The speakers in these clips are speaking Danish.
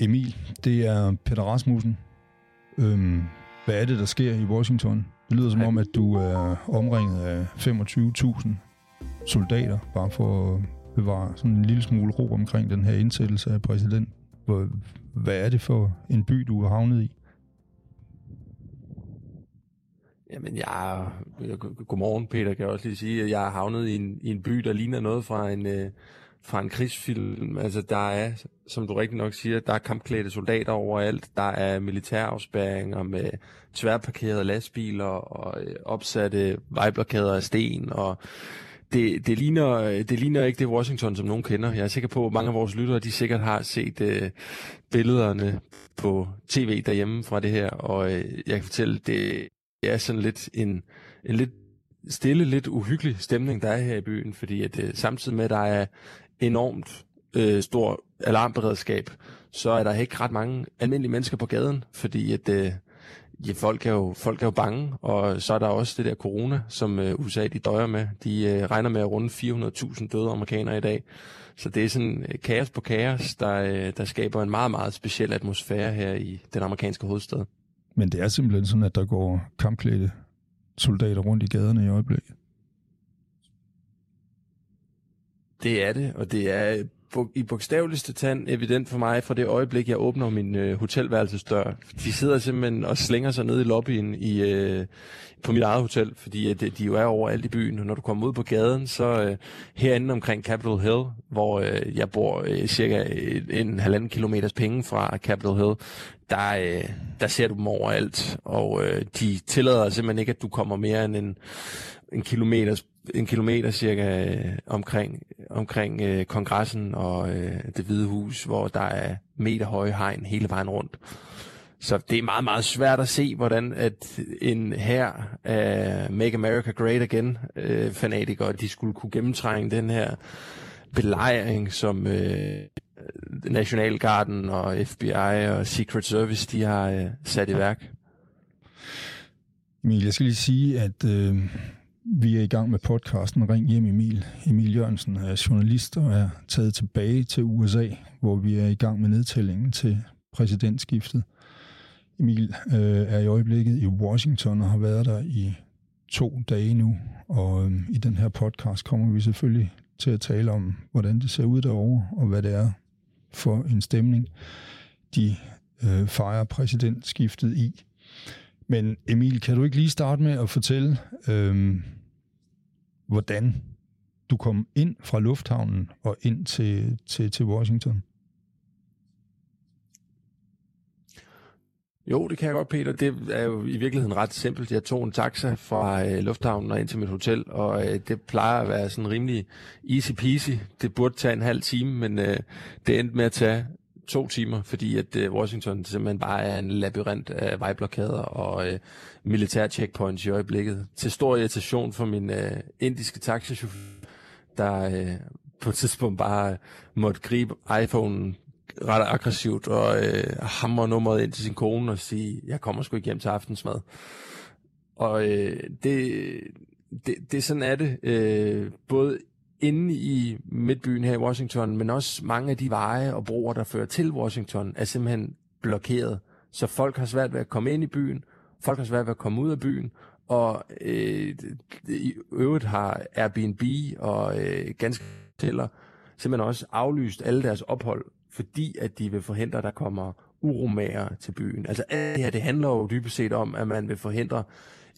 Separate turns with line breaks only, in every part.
Emil, det er Peter Rasmussen. Øhm, hvad er det, der sker i Washington? Det lyder som om, at du er omringet af 25.000 soldater, bare for at bevare sådan en lille smule ro omkring den her indsættelse af præsident. Hvad er det for en by, du er havnet i?
Jamen, jeg Godmorgen, Peter, kan jeg også lige sige, at jeg er havnet i en, i en by, der ligner noget fra en, øh, fra en krigsfilm. Altså, der er, som du rigtig nok siger, der er kampklædte soldater overalt. Der er militærafspæringer med tværparkerede lastbiler og øh, opsatte vejblokader af sten. Og det, det, ligner, det ligner ikke det Washington, som nogen kender. Jeg er sikker på, at mange af vores lyttere, de sikkert har set øh, billederne på tv derhjemme fra det her. Og øh, jeg kan fortælle, det er sådan lidt en, en lidt stille, lidt uhyggelig stemning, der er her i byen, fordi at øh, samtidig med, at der er enormt øh, stor alarmberedskab, så er der ikke ret mange almindelige mennesker på gaden, fordi at øh, ja, folk, er jo, folk er jo bange, og så er der også det der corona, som øh, USA de døjer med. De øh, regner med at runde 400.000 døde amerikanere i dag. Så det er sådan øh, kaos på kaos, der, øh, der skaber en meget, meget speciel atmosfære her i den amerikanske hovedstad.
Men det er simpelthen sådan, at der går kampklædte soldater rundt i gaderne i øjeblikket.
Det er det, og det er i bogstaveligste tand evident for mig fra det øjeblik, jeg åbner min øh, hotelværelsesdør. De sidder simpelthen og slænger sig ned i lobbyen i, øh, på mit eget hotel, fordi øh, at, de jo er overalt i byen. Og når du kommer ud på gaden, så øh, herinde omkring Capitol Hill, hvor øh, jeg bor øh, cirka en halvanden kilometers penge fra Capitol Hill, der, øh, der ser du dem overalt. Og øh, de tillader simpelthen ikke, at du kommer mere end en, en kilometers en kilometer cirka øh, omkring, omkring øh, kongressen og øh, det hvide hus, hvor der er meter høje hegn hele vejen rundt. Så det er meget, meget svært at se, hvordan at en her af Make America Great Again øh, fanatikere, de skulle kunne gennemtrænge den her belejring, som øh, Nationalgarden og FBI og Secret Service, de har øh, sat i værk.
Emil, jeg skal lige sige, at øh, vi er i gang med podcasten Ring hjem Emil. Emil Jørgensen er journalist og er taget tilbage til USA, hvor vi er i gang med nedtællingen til præsidentskiftet. Emil øh, er i øjeblikket i Washington og har været der i to dage nu, og øh, i den her podcast kommer vi selvfølgelig til at tale om, hvordan det ser ud derovre, og hvad det er for en stemning, de øh, fejrer præsidentskiftet i. Men Emil, kan du ikke lige starte med at fortælle, øhm, hvordan du kom ind fra lufthavnen og ind til, til, til Washington?
Jo, det kan jeg godt, Peter. Det er jo i virkeligheden ret simpelt. Jeg tog en taxa fra øh, lufthavnen og ind til mit hotel, og øh, det plejer at være sådan rimelig easy peasy. Det burde tage en halv time, men øh, det endte med at tage to timer, fordi at øh, Washington simpelthen bare er en labyrint af vejblokader og øh, militær checkpoints i øjeblikket. Til stor irritation for min øh, indiske taxichauffør, der øh, på et tidspunkt bare måtte gribe iPhone'en ret aggressivt og øh, hamre nummeret ind til sin kone og sige, jeg kommer sgu ikke hjem til aftensmad. Og øh, det, det, det sådan er det. Øh, både inde i midtbyen her i Washington, men også mange af de veje og broer, der fører til Washington, er simpelthen blokeret. Så folk har svært ved at komme ind i byen, folk har svært ved at komme ud af byen, og øh, i øvrigt har Airbnb og øh, ganske hoteller simpelthen også aflyst alle deres ophold, fordi at de vil forhindre, at der kommer uromager til byen. Altså alt det her, det handler jo dybest set om, at man vil forhindre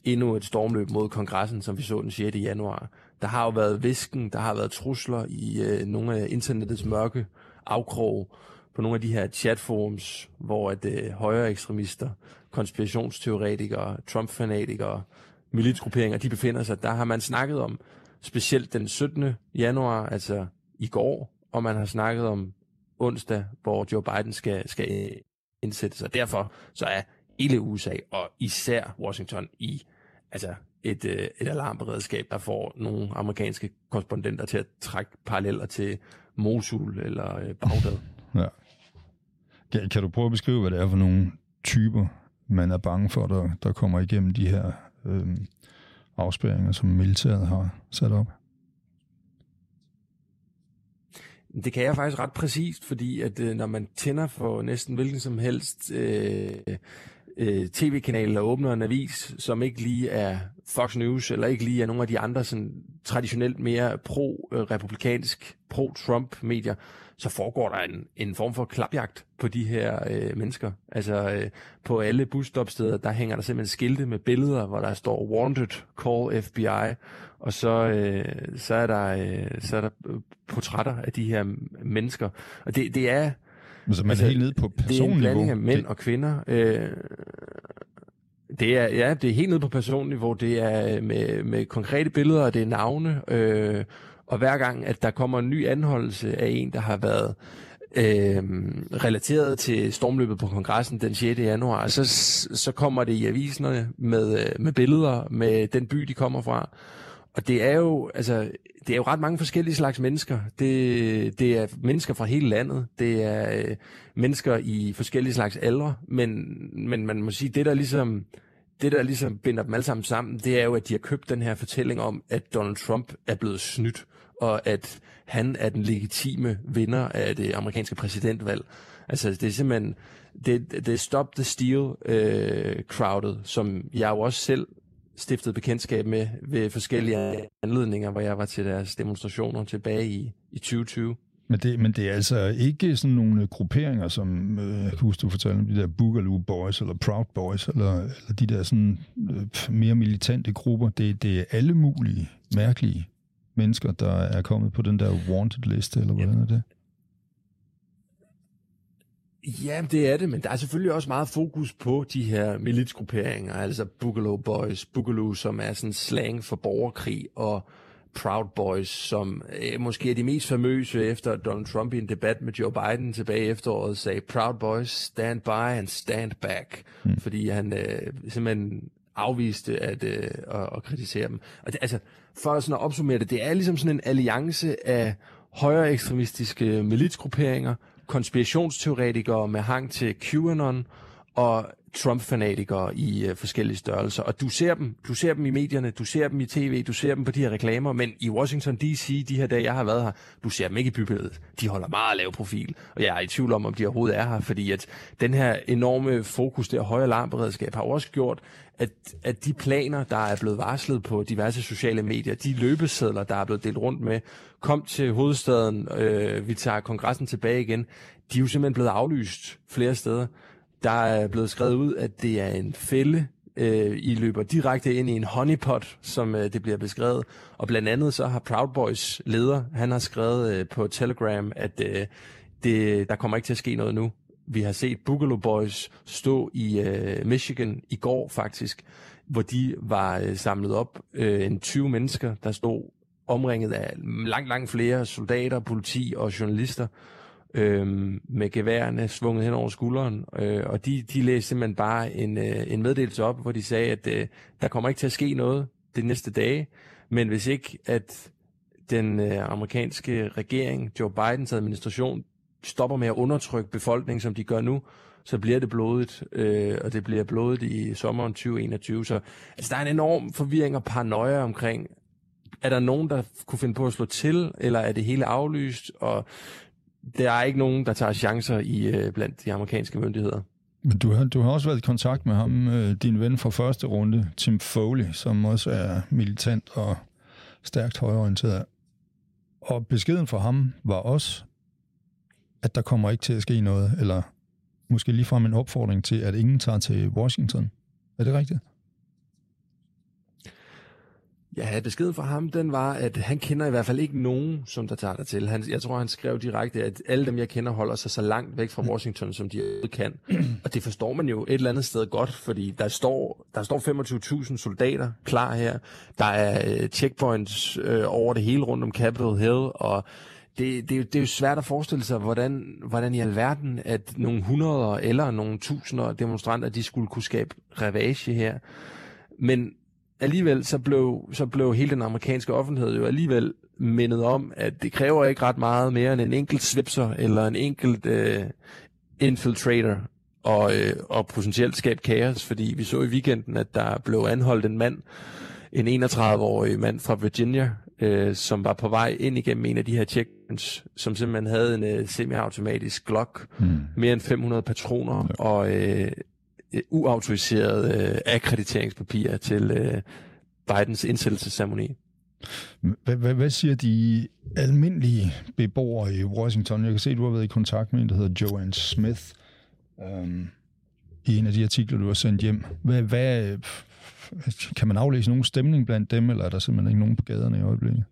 endnu et stormløb mod kongressen, som vi så den 6. januar. Der har jo været visken, der har været trusler i øh, nogle af internettets mørke afkrog på nogle af de her chatforums, hvor at øh, højere ekstremister, konspirationsteoretikere, Trump-fanatikere, militsgrupperinger, de befinder sig. Der har man snakket om, specielt den 17. januar, altså i går, og man har snakket om onsdag, hvor Joe Biden skal, skal øh, indsætte sig. Derfor så er hele USA, og især Washington, i altså et, øh, et alarmberedskab, der får nogle amerikanske korrespondenter til at trække paralleller til Mosul eller øh, Bagdad.
Ja. Kan, kan du prøve at beskrive, hvad det er for nogle typer, man er bange for, der, der kommer igennem de her øh, afspæringer, som militæret har sat op?
Det kan jeg faktisk ret præcist, fordi at øh, når man tænder for næsten hvilken som helst øh, øh, tv-kanal og åbner en avis, som ikke lige er Fox News, eller ikke lige er nogle af de andre sådan, traditionelt mere pro-republikansk, pro-Trump-medier, så foregår der en, en form for klapjagt på de her øh, mennesker. Altså øh, på alle busstopsteder, der hænger der simpelthen skilte med billeder, hvor der står Wanted, Call FBI, og så, øh, så, er der, øh, så er der øh, portrætter af de her mennesker. Og det, det er...
Så man altså, er helt nede på personniveau?
Det er en blanding af mænd det... og kvinder. Øh, det er, ja, det er helt nede på personniveau. Det er med, med konkrete billeder, og det er navne. Øh, og hver gang, at der kommer en ny anholdelse af en, der har været øh, relateret til stormløbet på kongressen den 6. januar, så, så kommer det i aviserne med, øh, med billeder med den by, de kommer fra. Og det er jo, altså, det er jo ret mange forskellige slags mennesker. Det, det er mennesker fra hele landet. Det er øh, mennesker i forskellige slags aldre. Men, men man må sige, det der ligesom det, der ligesom binder dem alle sammen sammen, det er jo, at de har købt den her fortælling om, at Donald Trump er blevet snydt, og at han er den legitime vinder af det amerikanske præsidentvalg. Altså, det er simpelthen, det, det er Stop the Steal øh, crowdet, som jeg jo også selv stiftede bekendtskab med ved forskellige anledninger, hvor jeg var til deres demonstrationer tilbage i, i 2020.
Men det, men det er altså ikke sådan nogle grupperinger, som øh, jeg kan huske, du fortalte om de der Boogaloo Boys, eller Proud Boys, eller, eller de der sådan øh, mere militante grupper. Det, det er alle mulige mærkelige mennesker, der er kommet på den der wanted liste, eller hvordan er det?
Ja, det er det, men der er selvfølgelig også meget fokus på de her militsgrupperinger, altså Boogaloo Boys, Boogaloo, som er sådan slang for borgerkrig, og Proud Boys, som øh, måske er de mest famøse efter Donald Trump i en debat med Joe Biden tilbage i efteråret sagde, Proud Boys, stand by and stand back, mm. fordi han øh, simpelthen afviste at, øh, at, at kritisere dem. Og det, altså, for sådan at opsummere det, det er ligesom sådan en alliance af højere ekstremistiske militsgrupperinger, konspirationsteoretikere med hang til QAnon og Trump-fanatikere i øh, forskellige størrelser. Og du ser dem, du ser dem i medierne, du ser dem i tv, du ser dem på de her reklamer, men i Washington D.C. de her dage, jeg har været her, du ser dem ikke i bybilledet. De holder meget lav profil, og jeg er i tvivl om, om de overhovedet er her, fordi at den her enorme fokus, der høje alarmberedskab, har også gjort, at, at de planer, der er blevet varslet på diverse sociale medier, de løbesedler, der er blevet delt rundt med, kom til hovedstaden, øh, vi tager kongressen tilbage igen, de er jo simpelthen blevet aflyst flere steder. Der er blevet skrevet ud, at det er en fælde, øh, I løber direkte ind i en honeypot, som øh, det bliver beskrevet. Og blandt andet så har Proud Boys leder, han har skrevet øh, på Telegram, at øh, det, der kommer ikke til at ske noget nu. Vi har set Boogaloo Boys stå i øh, Michigan i går faktisk, hvor de var øh, samlet op øh, en 20 mennesker, der stod omringet af langt, langt flere soldater, politi og journalister øh, med geværerne svunget hen over skulderen. Øh, og de, de læste simpelthen bare en, øh, en meddelelse op, hvor de sagde, at øh, der kommer ikke til at ske noget de næste dage, men hvis ikke at den øh, amerikanske regering, Joe Bidens administration, stopper med at undertrykke befolkningen, som de gør nu, så bliver det blodigt, øh, og det bliver blodigt i sommeren 2021. Så altså, der er en enorm forvirring og paranoia omkring, er der nogen, der kunne finde på at slå til, eller er det hele aflyst? Og der er ikke nogen, der tager chancer i øh, blandt de amerikanske myndigheder.
Men du har, du har også været i kontakt med ham, øh, din ven fra første runde, Tim Foley, som også er militant og stærkt højorienteret. Og beskeden fra ham var også, at der kommer ikke til at ske noget, eller måske ligefrem en opfordring til, at ingen tager til Washington. Er det rigtigt?
Ja, beskeden fra ham, den var, at han kender i hvert fald ikke nogen, som der tager der til. Han, jeg tror, han skrev direkte, at alle dem, jeg kender, holder sig så langt væk fra Washington, som de kan. Og det forstår man jo et eller andet sted godt, fordi der står, der står 25.000 soldater klar her. Der er uh, checkpoints uh, over det hele rundt om Capitol Hill, og det, det, det er jo svært at forestille sig, hvordan, hvordan i alverden, at nogle hundreder eller nogle tusinder demonstranter, de skulle kunne skabe ravage her. Men alligevel så blev, så blev hele den amerikanske offentlighed jo alligevel mindet om, at det kræver ikke ret meget mere end en enkelt svipser eller en enkelt uh, infiltrator og, uh, og potentielt skabe kaos, fordi vi så i weekenden, at der blev anholdt en mand, en 31-årig mand fra Virginia, øh, som var på vej ind igennem en af de her checkpoints, som simpelthen havde en øh, semi-automatisk Glock, mm. mere end 500 patroner ja. og øh, uautoriserede øh, øh akkrediteringspapirer til øh, Bidens indsættelsesceremoni.
Hvad, hvad, siger de almindelige beboere i Washington? Jeg kan se, at du har været i kontakt med en, der hedder Joanne Smith, um, i en af de artikler, du har sendt hjem. Hvad, hvad, kan man aflæse nogen stemning blandt dem, eller er der simpelthen ikke nogen på gaderne i øjeblikket?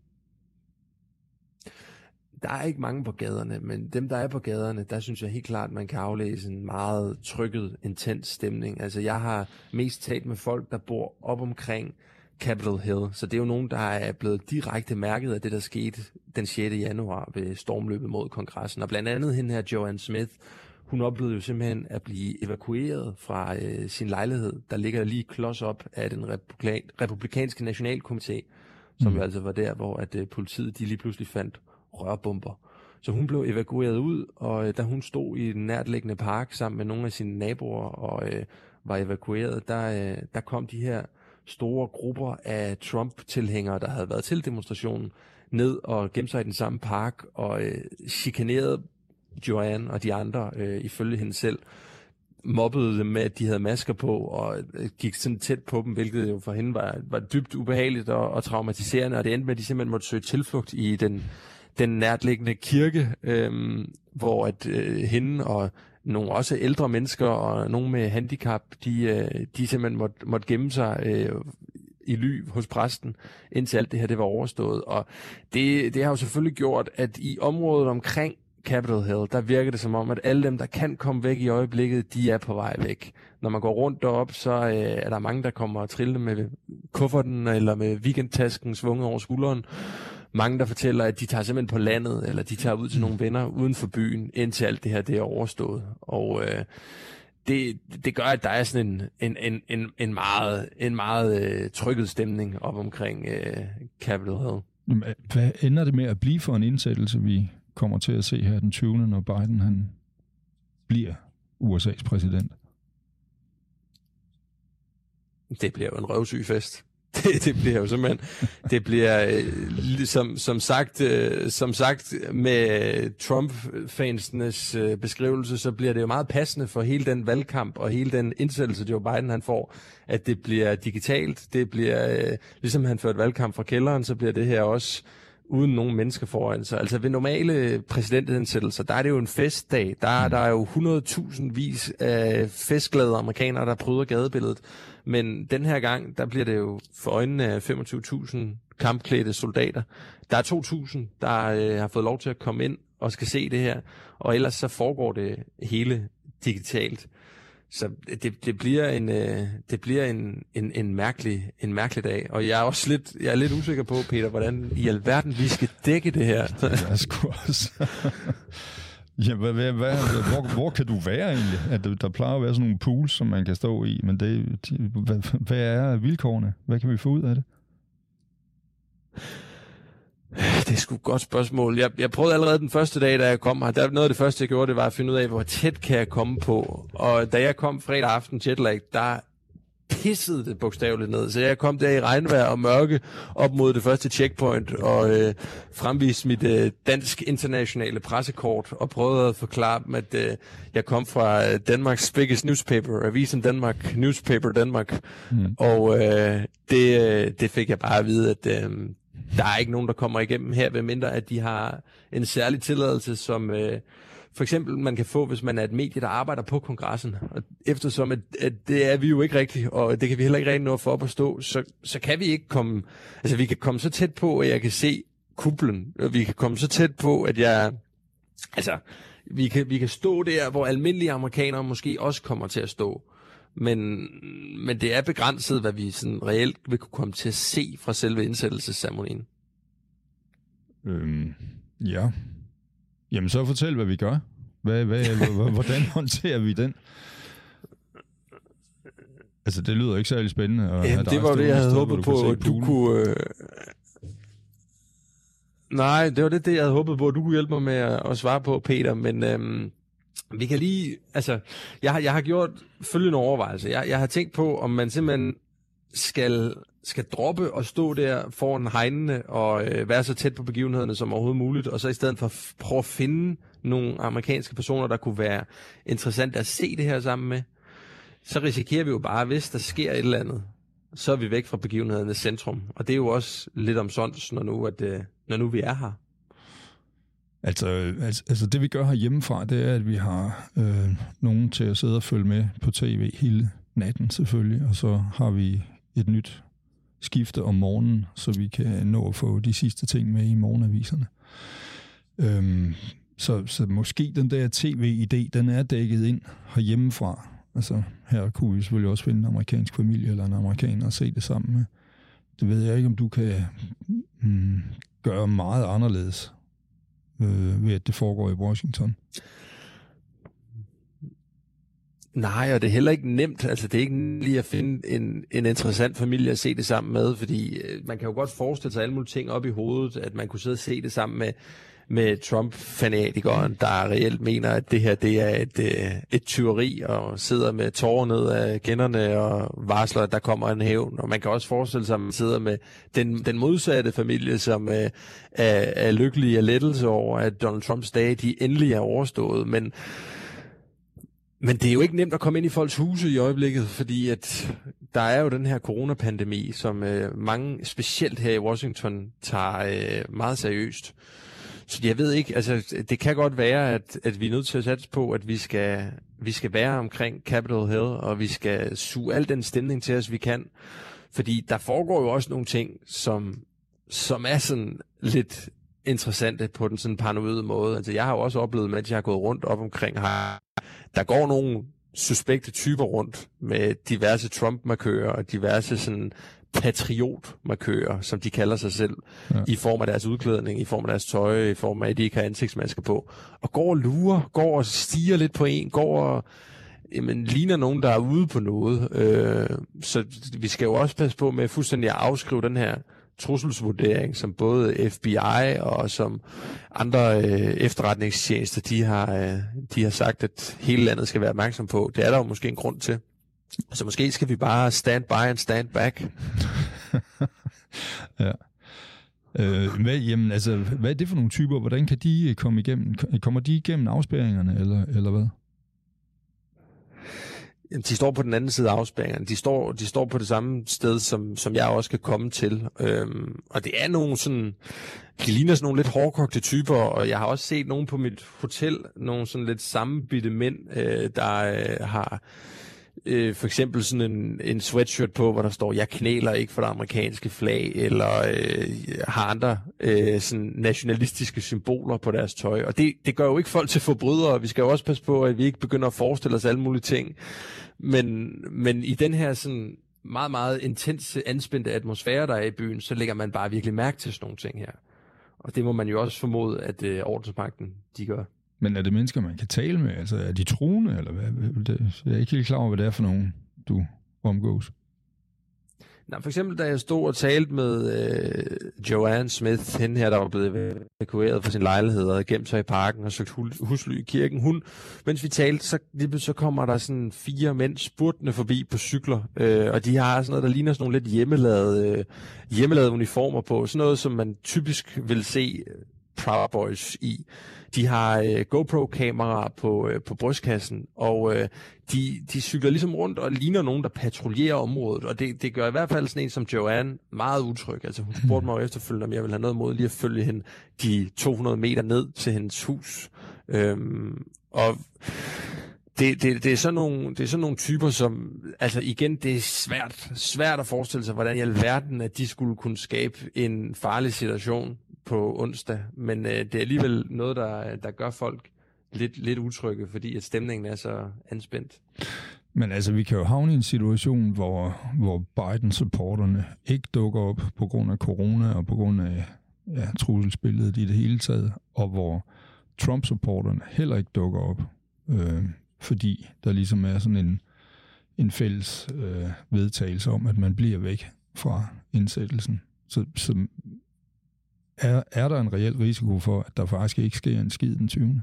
Der er ikke mange på gaderne, men dem, der er på gaderne, der synes jeg helt klart, at man kan aflæse en meget trykket, intens stemning. Altså, jeg har mest talt med folk, der bor op omkring Capitol Hill, så det er jo nogen, der er blevet direkte mærket af det, der skete den 6. januar ved stormløbet mod kongressen. Og blandt andet hende her, Joanne Smith, hun oplevede jo simpelthen at blive evakueret fra øh, sin lejlighed, der ligger lige klods op af den republikan- republikanske nationalkomité, som mm. jo altså var der, hvor at øh, politiet de lige pludselig fandt rørbomber. Så hun blev evakueret ud, og øh, da hun stod i den nærtliggende park sammen med nogle af sine naboer og øh, var evakueret, der, øh, der kom de her store grupper af Trump-tilhængere, der havde været til demonstrationen, ned og gemte sig i den samme park og øh, chikanerede Joanne og de andre, øh, ifølge hende selv, mobbede dem med, at de havde masker på, og øh, gik sådan tæt på dem, hvilket jo for hende var, var dybt ubehageligt og, og traumatiserende, og det endte med, at de simpelthen måtte søge tilflugt i den, den nærtliggende kirke, øh, hvor at øh, hende og nogle også ældre mennesker og nogle med handicap, de, øh, de simpelthen måtte, måtte gemme sig øh, i ly hos præsten, indtil alt det her det var overstået. Og det, det har jo selvfølgelig gjort, at i området omkring Capitol Hill, der virker det som om, at alle dem, der kan komme væk i øjeblikket, de er på vej væk. Når man går rundt derop, så øh, er der mange, der kommer og trille med kufferten eller med weekendtasken svunget over skulderen. Mange, der fortæller, at de tager simpelthen på landet, eller de tager ud til nogle venner uden for byen, indtil alt det her det er overstået. Og øh, det, det gør, at der er sådan en, en, en, en, en meget, en meget øh, trykket stemning op omkring øh, Capitol Hill.
Hvad ender det med at blive for en indsættelse, vi kommer til at se her den 20. når Biden han bliver USA's præsident?
Det bliver jo en røvsyg fest. Det, det bliver jo simpelthen, det bliver øh, som, som, sagt, øh, som sagt med Trump-fansenes øh, beskrivelse, så bliver det jo meget passende for hele den valgkamp og hele den indsættelse, Joe Biden han får, at det bliver digitalt. Det bliver, øh, ligesom han førte valgkamp fra kælderen, så bliver det her også uden nogen mennesker foran sig. Altså ved normale præsidentindsættelser, der er det jo en festdag. Der, mm. der er jo 100.000 vis af festglade amerikanere, der bryder gadebilledet. Men den her gang, der bliver det jo for øjnene af 25.000 kampklædte soldater. Der er 2.000, der øh, har fået lov til at komme ind og skal se det her. Og ellers så foregår det hele digitalt. Så det, det bliver en øh, det bliver en, en, en mærkelig en mærkelig dag, og jeg er også lidt jeg er lidt usikker på Peter, hvordan i alverden vi skal dække det her.
Jeg sgu også. Ja, hvad, hvad, hvad, hvor, hvor kan du være egentlig? At der, der plejer at være sådan nogle pools, som man kan stå i, men det, hvad, hvad er vilkårene? Hvad kan vi få ud af det?
Det er sgu et godt spørgsmål. Jeg, jeg prøvede allerede den første dag, da jeg kom her. Der, noget af det første, jeg gjorde, det var at finde ud af, hvor tæt kan jeg komme på. Og da jeg kom fredag aften jetlag, der pissede det bogstaveligt ned. Så jeg kom der i regnvejr og mørke op mod det første checkpoint og øh, fremviste mit øh, dansk internationale pressekort og prøvede at forklare dem, at øh, jeg kom fra øh, Danmarks biggest newspaper, Avisen Danmark, Newspaper Danmark. Mm. Og øh, det, øh, det fik jeg bare at vide, at øh, der er ikke nogen, der kommer igennem her, ved mindre at de har en særlig tilladelse, som øh, for eksempel man kan få, hvis man er et medie, der arbejder på kongressen. Og eftersom at, at det er vi jo ikke rigtigt, og det kan vi heller ikke rigtig nå for at stå, så, så kan vi ikke komme, altså vi kan komme så tæt på, at jeg kan se kublen, og vi kan komme så tæt på, at jeg, altså, vi kan, vi kan stå der, hvor almindelige amerikanere måske også kommer til at stå. Men, men det er begrænset, hvad vi sådan reelt vil kunne komme til at se fra selve indsættelsesceremonien.
Øhm, ja. Jamen så fortæl, hvad vi gør. Hvad, hvad, hvordan håndterer vi den? Altså, det lyder ikke særlig spændende.
At Jamen, det var det, jeg havde håbet på, at du kunne... Øh... Nej, det var det, det, jeg havde håbet på, at du kunne hjælpe mig med at, at svare på, Peter. Men øhm, vi kan lige... Altså, jeg, jeg har gjort følgende overvejelse. Jeg, jeg har tænkt på, om man simpelthen skal, skal droppe og stå der foran hegnene og øh, være så tæt på begivenhederne som overhovedet muligt, og så i stedet for prøve at finde nogle amerikanske personer, der kunne være interessante at se det her sammen med, så risikerer vi jo bare, hvis der sker et eller andet, så er vi væk fra begivenhedernes centrum. Og det er jo også lidt om sådan, når nu, at, øh, når nu vi er her.
Altså, altså, altså det vi gør herhjemmefra, det er, at vi har øh, nogen til at sidde og følge med på tv hele natten selvfølgelig, og så har vi et nyt skifte om morgenen, så vi kan nå at få de sidste ting med i morgenaviserne. Øhm, så, så måske den der tv-idé, den er dækket ind herhjemmefra. Altså, her kunne vi selvfølgelig også finde en amerikansk familie eller en amerikaner og se det sammen med. Det ved jeg ikke, om du kan mm, gøre meget anderledes øh, ved, at det foregår i Washington.
Nej, og det er heller ikke nemt. Altså, det er ikke lige at finde en, en interessant familie at se det sammen med, fordi øh, man kan jo godt forestille sig alle mulige ting op i hovedet, at man kunne sidde og se det sammen med, med Trump-fanatikeren, der reelt mener, at det her det er et, øh, et tyveri, og sidder med tårer ned af kenderne og varsler, at der kommer en hævn. Og man kan også forestille sig, at man sidder med den, den modsatte familie, som øh, er, er lykkelig og lettelse over, at Donald Trumps dage de endelig er overstået. Men men det er jo ikke nemt at komme ind i folks huse i øjeblikket, fordi at der er jo den her coronapandemi, som øh, mange, specielt her i Washington, tager øh, meget seriøst. Så jeg ved ikke, altså det kan godt være, at, at vi er nødt til at satse på, at vi skal, vi skal være omkring Capitol Hill, og vi skal suge al den stemning til os, vi kan. Fordi der foregår jo også nogle ting, som, som er sådan lidt interessante på den sådan paranoide måde. Altså jeg har jo også oplevet, mens jeg har gået rundt op omkring her, der går nogle suspekte typer rundt med diverse Trump-markører og diverse sådan patriotmarkører, som de kalder sig selv, ja. i form af deres udklædning, i form af deres tøj, i form af, at de ikke har ansigtsmasker på, og går og lurer, går og stiger lidt på en, går og jamen, ligner nogen, der er ude på noget. Øh, så vi skal jo også passe på med fuldstændig at afskrive den her trusselsvurdering, som både FBI og som andre øh, efterretningstjenester, de har, øh, de har sagt, at hele landet skal være opmærksom på. Det er der jo måske en grund til. Så måske skal vi bare stand by and stand back.
ja. Øh, hvad, jamen, altså, hvad er det for nogle typer? Hvordan kan de øh, komme igennem? Kommer de igennem afspæringerne, eller, eller hvad?
De står på den anden side af afspæringerne. De står, de står på det samme sted, som, som jeg også kan komme til. Øhm, og det er nogle sådan... De ligner sådan nogle lidt hårdkogte typer, og jeg har også set nogen på mit hotel, nogle sådan lidt sammenbitte mænd, øh, der øh, har øh, for eksempel sådan en, en sweatshirt på, hvor der står, jeg knæler ikke for det amerikanske flag, eller øh, har andre øh, sådan nationalistiske symboler på deres tøj. Og det, det gør jo ikke folk til forbrydere. Vi skal jo også passe på, at vi ikke begynder at forestille os alle mulige ting. Men, men i den her sådan meget, meget intense, anspændte atmosfære, der er i byen, så lægger man bare virkelig mærke til sådan nogle ting her. Og det må man jo også formode, at øh, ordensmagten, de gør.
Men er det mennesker, man kan tale med? Altså, er de troende, eller hvad? Det, jeg er ikke helt klar over, hvad det er for nogen, du omgås.
Nej, for eksempel da jeg stod og talte med øh, Joanne Smith, hende her, der var blevet evakueret fra sin lejlighed og gemt sig i parken og søgt husly i kirken. Hun, mens vi talte, så, så kommer der sådan fire mænd spurtende forbi på cykler, øh, og de har sådan noget, der ligner sådan nogle lidt hjemmelavede, øh, hjemmelavede uniformer på. Sådan noget, som man typisk vil se øh, Proud Boys i. De har øh, GoPro-kameraer på, øh, på brystkassen, og øh, de, de cykler ligesom rundt og ligner nogen, der patruljerer området, og det, det gør i hvert fald sådan en som Joanne meget utryg. Altså hun spurgte mig efterfølgende, om jeg ville have noget mod lige at følge hende de 200 meter ned til hendes hus. Øhm, og det, det, det, er sådan nogle, det er sådan nogle typer, som, altså igen, det er svært, svært at forestille sig, hvordan i alverden, at de skulle kunne skabe en farlig situation på onsdag, men øh, det er alligevel noget, der, der gør folk lidt, lidt utrygge, fordi at stemningen er så anspændt.
Men altså, vi kan jo havne i en situation, hvor, hvor Biden-supporterne ikke dukker op på grund af corona og på grund af ja, trusselsbilledet i det hele taget, og hvor Trump-supporterne heller ikke dukker op, øh, fordi der ligesom er sådan en, en fælles øh, vedtagelse om, at man bliver væk fra indsættelsen. Så, så er, er der en reel risiko for, at der faktisk ikke sker en skid den 20.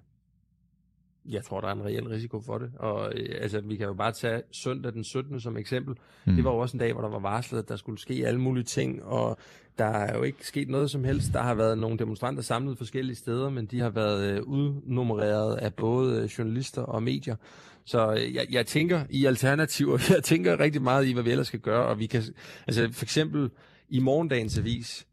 jeg tror, der er en reel risiko for det. Og øh, altså, vi kan jo bare tage søndag den 17. som eksempel. Mm. Det var jo også en dag, hvor der var varslet, at der skulle ske alle mulige ting, og der er jo ikke sket noget som helst. Der har været nogle demonstranter samlet forskellige steder, men de har været øh, udnummereret af både øh, journalister og medier. Så øh, jeg, jeg tænker i alternativer, jeg tænker rigtig meget i, hvad vi ellers skal gøre, og vi kan, altså for eksempel i morgendagens avis,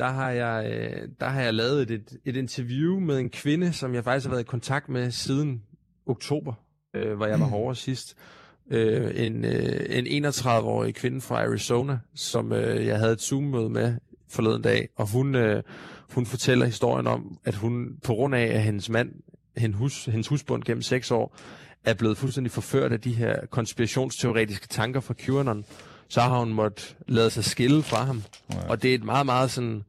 der har jeg, øh, der har jeg lavet et, et interview med en kvinde, som jeg faktisk har været i kontakt med siden oktober, øh, hvor jeg var hårdere sidst. Øh, en, øh, en 31-årig kvinde fra Arizona, som øh, jeg havde et Zoom-møde med forleden dag, og hun, øh, hun fortæller historien om, at hun på grund af, at hendes mand, hendes, hus, hendes husbund gennem seks år, er blevet fuldstændig forført af de her konspirationsteoretiske tanker fra QAnon, så har hun måttet lade sig skille fra ham. Ja. Og det er et meget, meget sådan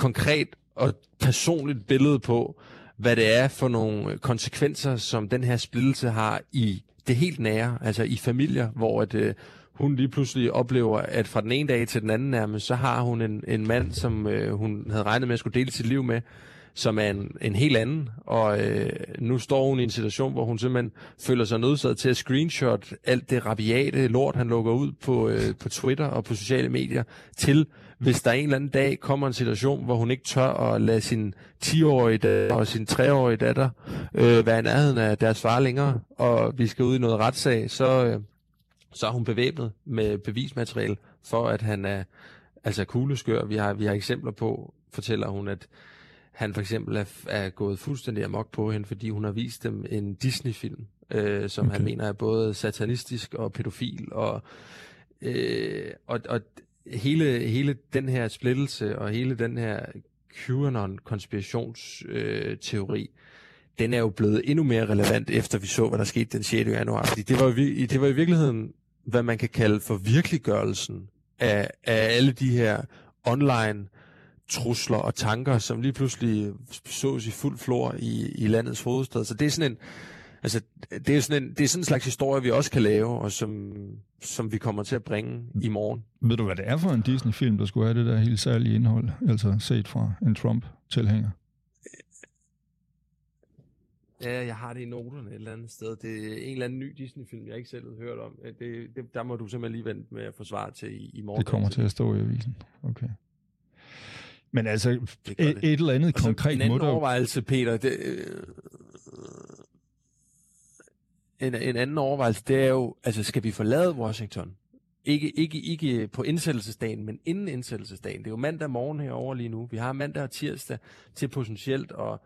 konkret og personligt billede på, hvad det er for nogle konsekvenser, som den her splittelse har i det helt nære, altså i familier, hvor at, øh, hun lige pludselig oplever, at fra den ene dag til den anden nærmest, så har hun en, en mand, som øh, hun havde regnet med at skulle dele sit liv med, som er en, en helt anden, og øh, nu står hun i en situation, hvor hun simpelthen føler sig nødsaget til at screenshot alt det rabiate lort, han lukker ud på, øh, på Twitter og på sociale medier, til hvis der en eller anden dag kommer en situation, hvor hun ikke tør at lade sin 10-årige datter og sin 3-årige datter øh, være i nærheden af deres far længere, og vi skal ud i noget retssag, så, øh, så er hun bevæbnet med bevismateriale for, at han er altså kugleskør. Vi har, vi har eksempler på, fortæller hun, at han for eksempel er, er gået fuldstændig amok på hende, fordi hun har vist dem en Disney-film, øh, som okay. han mener er både satanistisk og pædofil, og, øh, og, og hele, hele den her splittelse og hele den her QAnon-konspirationsteori, øh, den er jo blevet endnu mere relevant, efter vi så, hvad der skete den 6. januar. Fordi det var, jo, det var i virkeligheden, hvad man kan kalde for virkeliggørelsen af, af alle de her online trusler og tanker, som lige pludselig sås i fuld flor i, i landets hovedstad. Så det er sådan en, altså, det er sådan en, det er sådan en slags historie, vi også kan lave, og som, som vi kommer til at bringe i morgen.
Ved du, hvad det er for en Disney-film, der skulle have det der helt særlige indhold, altså set fra en Trump-tilhænger?
Ja, jeg har det i noterne et eller andet sted. Det er en eller anden ny Disney-film, jeg ikke selv har hørt om. Det, det, der må du simpelthen lige vente med at få svar til i, i morgen.
Det kommer til at stå i avisen. Okay. Men altså, det et, det. et eller andet og konkret
en anden overvejelse, Peter, det, øh, en, en anden overvejelse, det er jo, altså skal vi forlade Washington? Ikke, ikke, ikke på indsættelsesdagen, men inden indsættelsesdagen. Det er jo mandag morgen herovre lige nu. Vi har mandag og tirsdag til potentielt at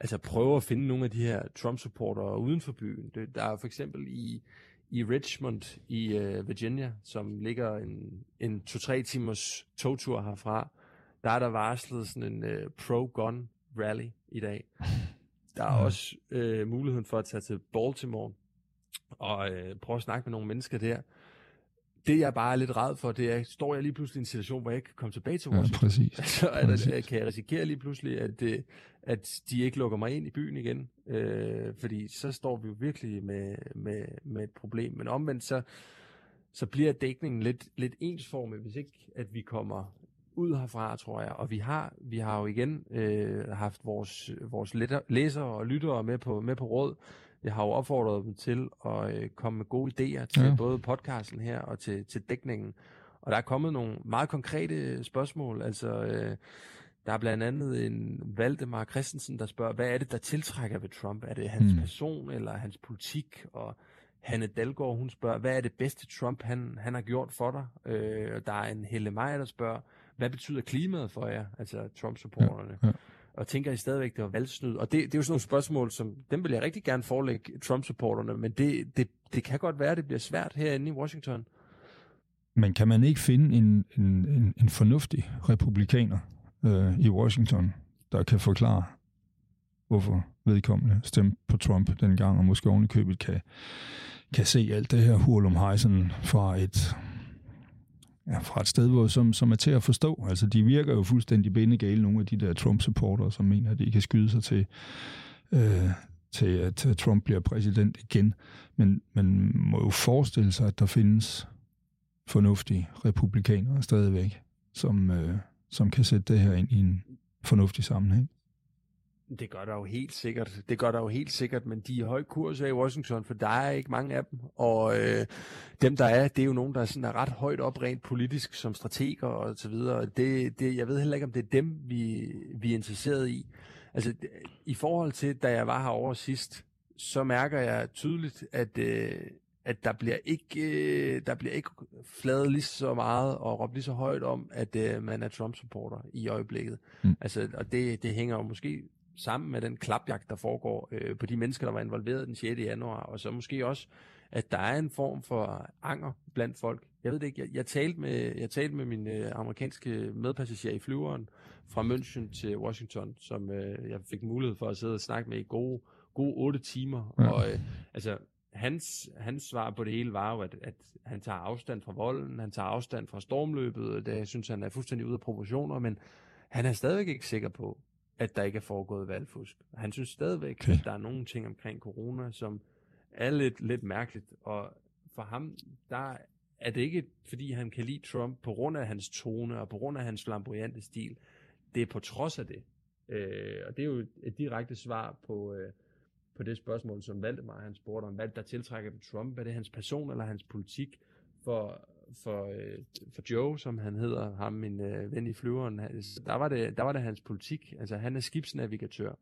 altså prøve at finde nogle af de her Trump-supportere uden for byen. Det, der er for eksempel i, i Richmond i uh, Virginia, som ligger en, en to-tre timers togtur herfra, der er der varslet sådan en uh, pro-gun rally i dag. Der er også uh, muligheden for at tage til Baltimore og uh, prøve at snakke med nogle mennesker der. Det jeg bare er lidt red for, det er, står jeg lige pludselig i en situation, hvor jeg ikke kan komme tilbage til Washington?
Ja, præcis.
Så er der, kan jeg risikere lige pludselig, at, at de ikke lukker mig ind i byen igen. Uh, fordi så står vi jo virkelig med, med, med et problem. Men omvendt så, så bliver dækningen lidt, lidt ensformig, hvis ikke at vi kommer ud herfra, tror jeg. Og vi har, vi har jo igen øh, haft vores, vores læsere og lyttere med på, med på råd. Jeg har jo opfordret dem til at øh, komme med gode idéer til ja. både podcasten her og til, til dækningen. Og der er kommet nogle meget konkrete spørgsmål. Altså, øh, der er blandt andet en Valdemar Christensen, der spørger, hvad er det, der tiltrækker ved Trump? Er det hans mm. person eller hans politik? Og Hanne Dalgaard, hun spørger, hvad er det bedste Trump, han, han har gjort for dig? Øh, der er en Helle Meyer, der spørger, hvad betyder klimaet for jer, altså Trump-supporterne? Ja, ja. Og tænker I stadigvæk, det var valgsnyd? Og det, det er jo sådan nogle spørgsmål, som dem vil jeg rigtig gerne forelægge Trump-supporterne, men det, det, det kan godt være, det bliver svært herinde i Washington.
Men kan man ikke finde en, en, en, en fornuftig republikaner øh, i Washington, der kan forklare, hvorfor vedkommende stemte på Trump dengang, og måske ovenikøbet kan, kan se alt det her hurlum hejsen fra et ja, fra et sted, hvor, som, som er til at forstå. Altså, de virker jo fuldstændig bindegale, nogle af de der Trump-supporter, som mener, at de kan skyde sig til, øh, til at Trump bliver præsident igen. Men man må jo forestille sig, at der findes fornuftige republikanere stadigvæk, som, øh, som kan sætte det her ind i en fornuftig sammenhæng.
Det gør der jo helt sikkert. Det gør der jo helt sikkert, men de er høj kurs i Washington, for der er ikke mange af dem. Og øh, dem, der er, det er jo nogen, der er, sådan, er ret højt op rent politisk som strateger og så videre. Det, det, jeg ved heller ikke, om det er dem, vi, vi er interesseret i. Altså, i forhold til, da jeg var herovre sidst, så mærker jeg tydeligt, at, øh, at der bliver ikke øh, der bliver ikke fladet lige så meget og råbt lige så højt om, at øh, man er Trump-supporter i øjeblikket. Mm. Altså, og det, det hænger jo måske sammen med den klapjagt, der foregår øh, på de mennesker, der var involveret den 6. januar, og så måske også, at der er en form for anger blandt folk. Jeg ved det ikke, jeg, jeg, talte, med, jeg talte med min øh, amerikanske medpassager i flyveren fra München til Washington, som øh, jeg fik mulighed for at sidde og snakke med i gode, gode otte timer. Ja. Og øh, altså, hans, hans svar på det hele var jo, at, at han tager afstand fra volden, han tager afstand fra stormløbet, det synes han er fuldstændig ude af proportioner, men han er stadigvæk ikke sikker på, at der ikke er foregået valgfusk. Han synes stadigvæk, okay. at der er nogle ting omkring corona, som er lidt, lidt mærkeligt, og for ham, der er det ikke, fordi han kan lide Trump på grund af hans tone og på grund af hans flamboyante stil. Det er på trods af det. Øh, og det er jo et direkte svar på, øh, på det spørgsmål, som Valdemar han spurgte om, hvad der tiltrækker Trump, er det hans person eller hans politik? For, for, øh, for Joe, som han hedder, ham min øh, ven i flyveren, der var, det, der var det hans politik. Altså han er skibsnavigatør,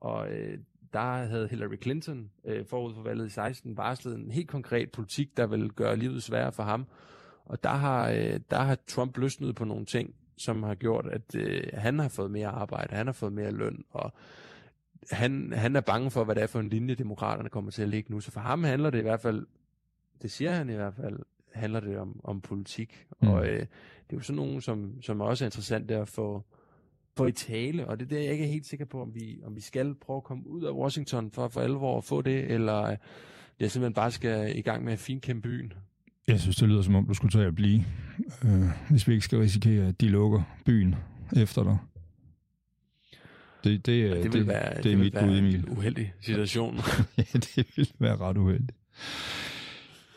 og øh, der havde Hillary Clinton øh, forud for valget i 16 varslet en helt konkret politik, der vil gøre livet sværere for ham. Og der har, øh, der har Trump løsnet på nogle ting, som har gjort, at øh, han har fået mere arbejde, han har fået mere løn, og han, han er bange for, hvad det er for en linje, demokraterne kommer til at ligge nu. Så for ham handler det i hvert fald, det siger han i hvert fald, handler det om, om politik. Mm. Og øh, det er jo sådan nogen, som, som også er interessant der at få, få i tale, og det er der, jeg ikke er helt sikker på, om vi, om vi skal prøve at komme ud af Washington for for alvor at få det, eller øh, jeg simpelthen bare skal i gang med at finkæmpe byen.
Jeg synes, det lyder som om, du skulle tage at blive, øh, hvis vi ikke skal risikere, at de lukker byen efter dig. Det, det,
ja, det, vil det, være, det, det er mit bud, Emil. en uheldig situation.
ja, det vil være ret uheldigt.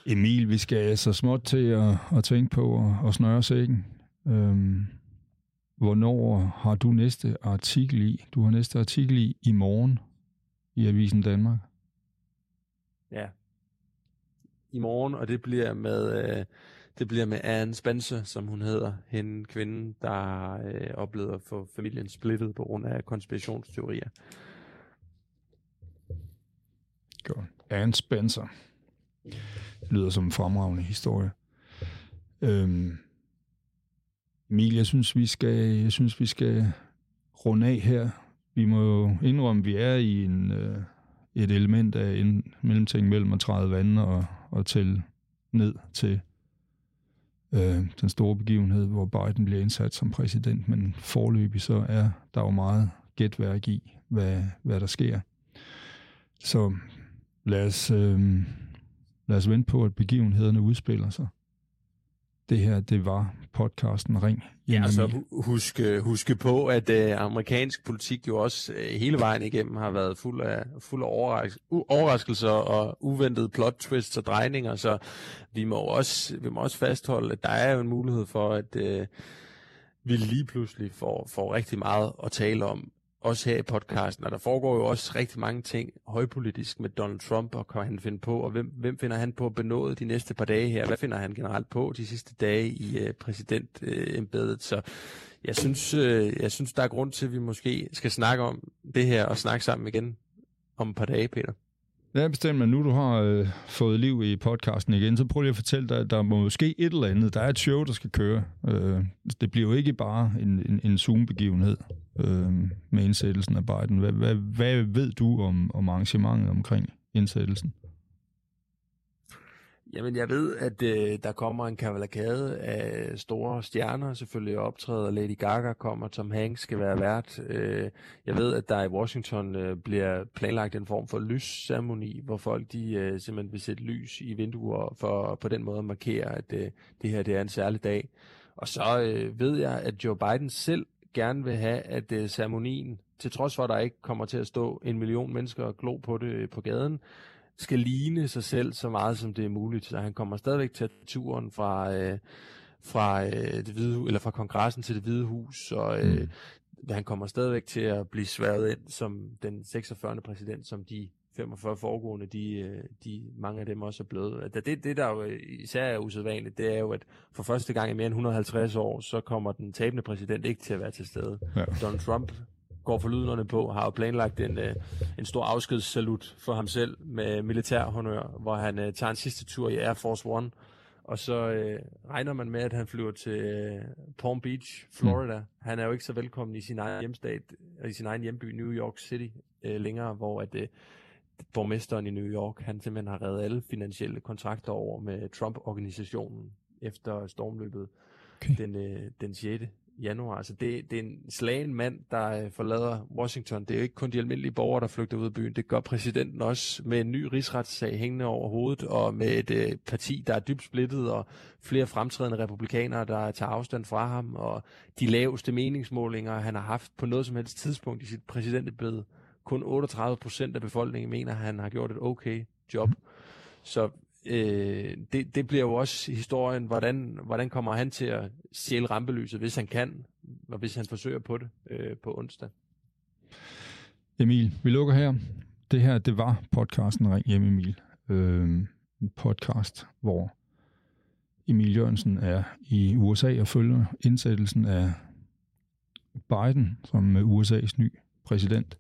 Emil, vi skal så småt til at, at tænke på at, at snøre sækken. Øhm, hvornår har du næste artikel i? Du har næste artikel i i morgen i Avisen Danmark.
Ja. I morgen, og det bliver med... Øh, det bliver med Anne Spencer, som hun hedder, hende kvinde, der øh, oplevet at få familien splittet på grund af konspirationsteorier.
Godt. Anne Spencer. Det lyder som en fremragende historie. Øhm, Emil, jeg synes, vi skal, jeg synes, vi skal runde af her. Vi må jo indrømme, at vi er i en, øh, et element af en mellemting mellem at træde vand og, og tælle ned til øh, den store begivenhed, hvor Biden bliver indsat som præsident, men forløbig så er der jo meget gætværk i, hvad, hvad der sker. Så lad os, øh, lad os vente på, at begivenhederne udspiller sig det her, det var podcasten Ring.
Ja, og så husk, husk på, at uh, amerikansk politik jo også uh, hele vejen igennem har været fuld af, fuld af overras- overraskelser og uventede plot twists og drejninger, så vi må også, vi må også fastholde, at der er jo en mulighed for, at uh, vi lige pludselig får, får rigtig meget at tale om også her i podcasten, og der foregår jo også rigtig mange ting højpolitisk med Donald Trump, og kan han finde på, og hvem, hvem finder han på at benåde de næste par dage her? Hvad finder han generelt på de sidste dage i øh, præsidentembedet? Øh, Så jeg synes, øh, jeg synes, der er grund til, at vi måske skal snakke om det her, og snakke sammen igen om et par dage, Peter.
Ja, bestemt, men nu du har øh, fået liv i podcasten igen, så prøv lige at fortælle dig, at der må ske et eller andet. Der er et show, der skal køre. Øh, det bliver jo ikke bare en, en, en Zoom-begivenhed øh, med indsættelsen af Biden. Hvad, hvad, hvad ved du om, om arrangementet omkring indsættelsen?
Jamen, jeg ved, at øh, der kommer en kavalkade af store stjerner, selvfølgelig optræder. Lady Gaga kommer, Tom Hanks skal være vært. Øh, jeg ved, at der i Washington øh, bliver planlagt en form for lysceremoni, hvor folk de øh, simpelthen vil sætte lys i vinduer for på den måde at markere, at øh, det her det er en særlig dag. Og så øh, ved jeg, at Joe Biden selv gerne vil have, at øh, ceremonien, til trods for, at der ikke kommer til at stå en million mennesker og glo på det øh, på gaden, skal ligne sig selv så meget, som det er muligt. Så han kommer stadigvæk til turen fra, øh, fra, øh, det hvide, eller fra kongressen til det hvide hus, og øh, mm. han kommer stadigvæk til at blive sværet ind som den 46. præsident, som de 45 foregående, de, øh, de, mange af dem også er blevet. Det, det, der jo især er usædvanligt, det er jo, at for første gang i mere end 150 år, så kommer den tabende præsident ikke til at være til stede. Ja. Donald Trump går for lyderne på, har jo planlagt en, øh, en stor afskedssalut for ham selv med militærhonør, hvor han uh, tager en sidste tur i Air Force One, og så uh, regner man med, at han flyver til uh, Palm Beach, Florida. Mm. Han er jo ikke så velkommen i sin egen hjemstat, i sin egen hjemby, New York City, uh, længere, hvor at, uh, borgmesteren i New York, han simpelthen har reddet alle finansielle kontrakter over med Trump-organisationen efter stormløbet okay. den, øh, den 6. januar. Altså det, det er en slagen mand, der øh, forlader Washington. Det er jo ikke kun de almindelige borgere, der flygter ud af byen. Det gør præsidenten også med en ny rigsretssag hængende over hovedet, og med et øh, parti, der er dybt splittet, og flere fremtrædende republikanere, der tager afstand fra ham, og de laveste meningsmålinger, han har haft på noget som helst tidspunkt i sit præsidentebede kun 38 procent af befolkningen mener, at han har gjort et okay job. Så øh, det, det bliver jo også historien, hvordan, hvordan kommer han til at sjæle rampelyset, hvis han kan, og hvis han forsøger på det øh, på onsdag.
Emil, vi lukker her. Det her, det var podcasten Ring hjem Emil. Øh, en podcast, hvor Emil Jørgensen er i USA og følger indsættelsen af Biden som USA's ny præsident.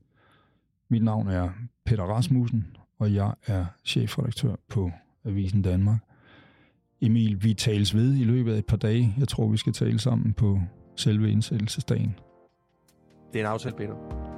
Mit navn er Peter Rasmussen, og jeg er chefredaktør på Avisen Danmark. Emil, vi tales ved i løbet af et par dage. Jeg tror, vi skal tale sammen på selve indsættelsesdagen.
Det er en aftale, Peter.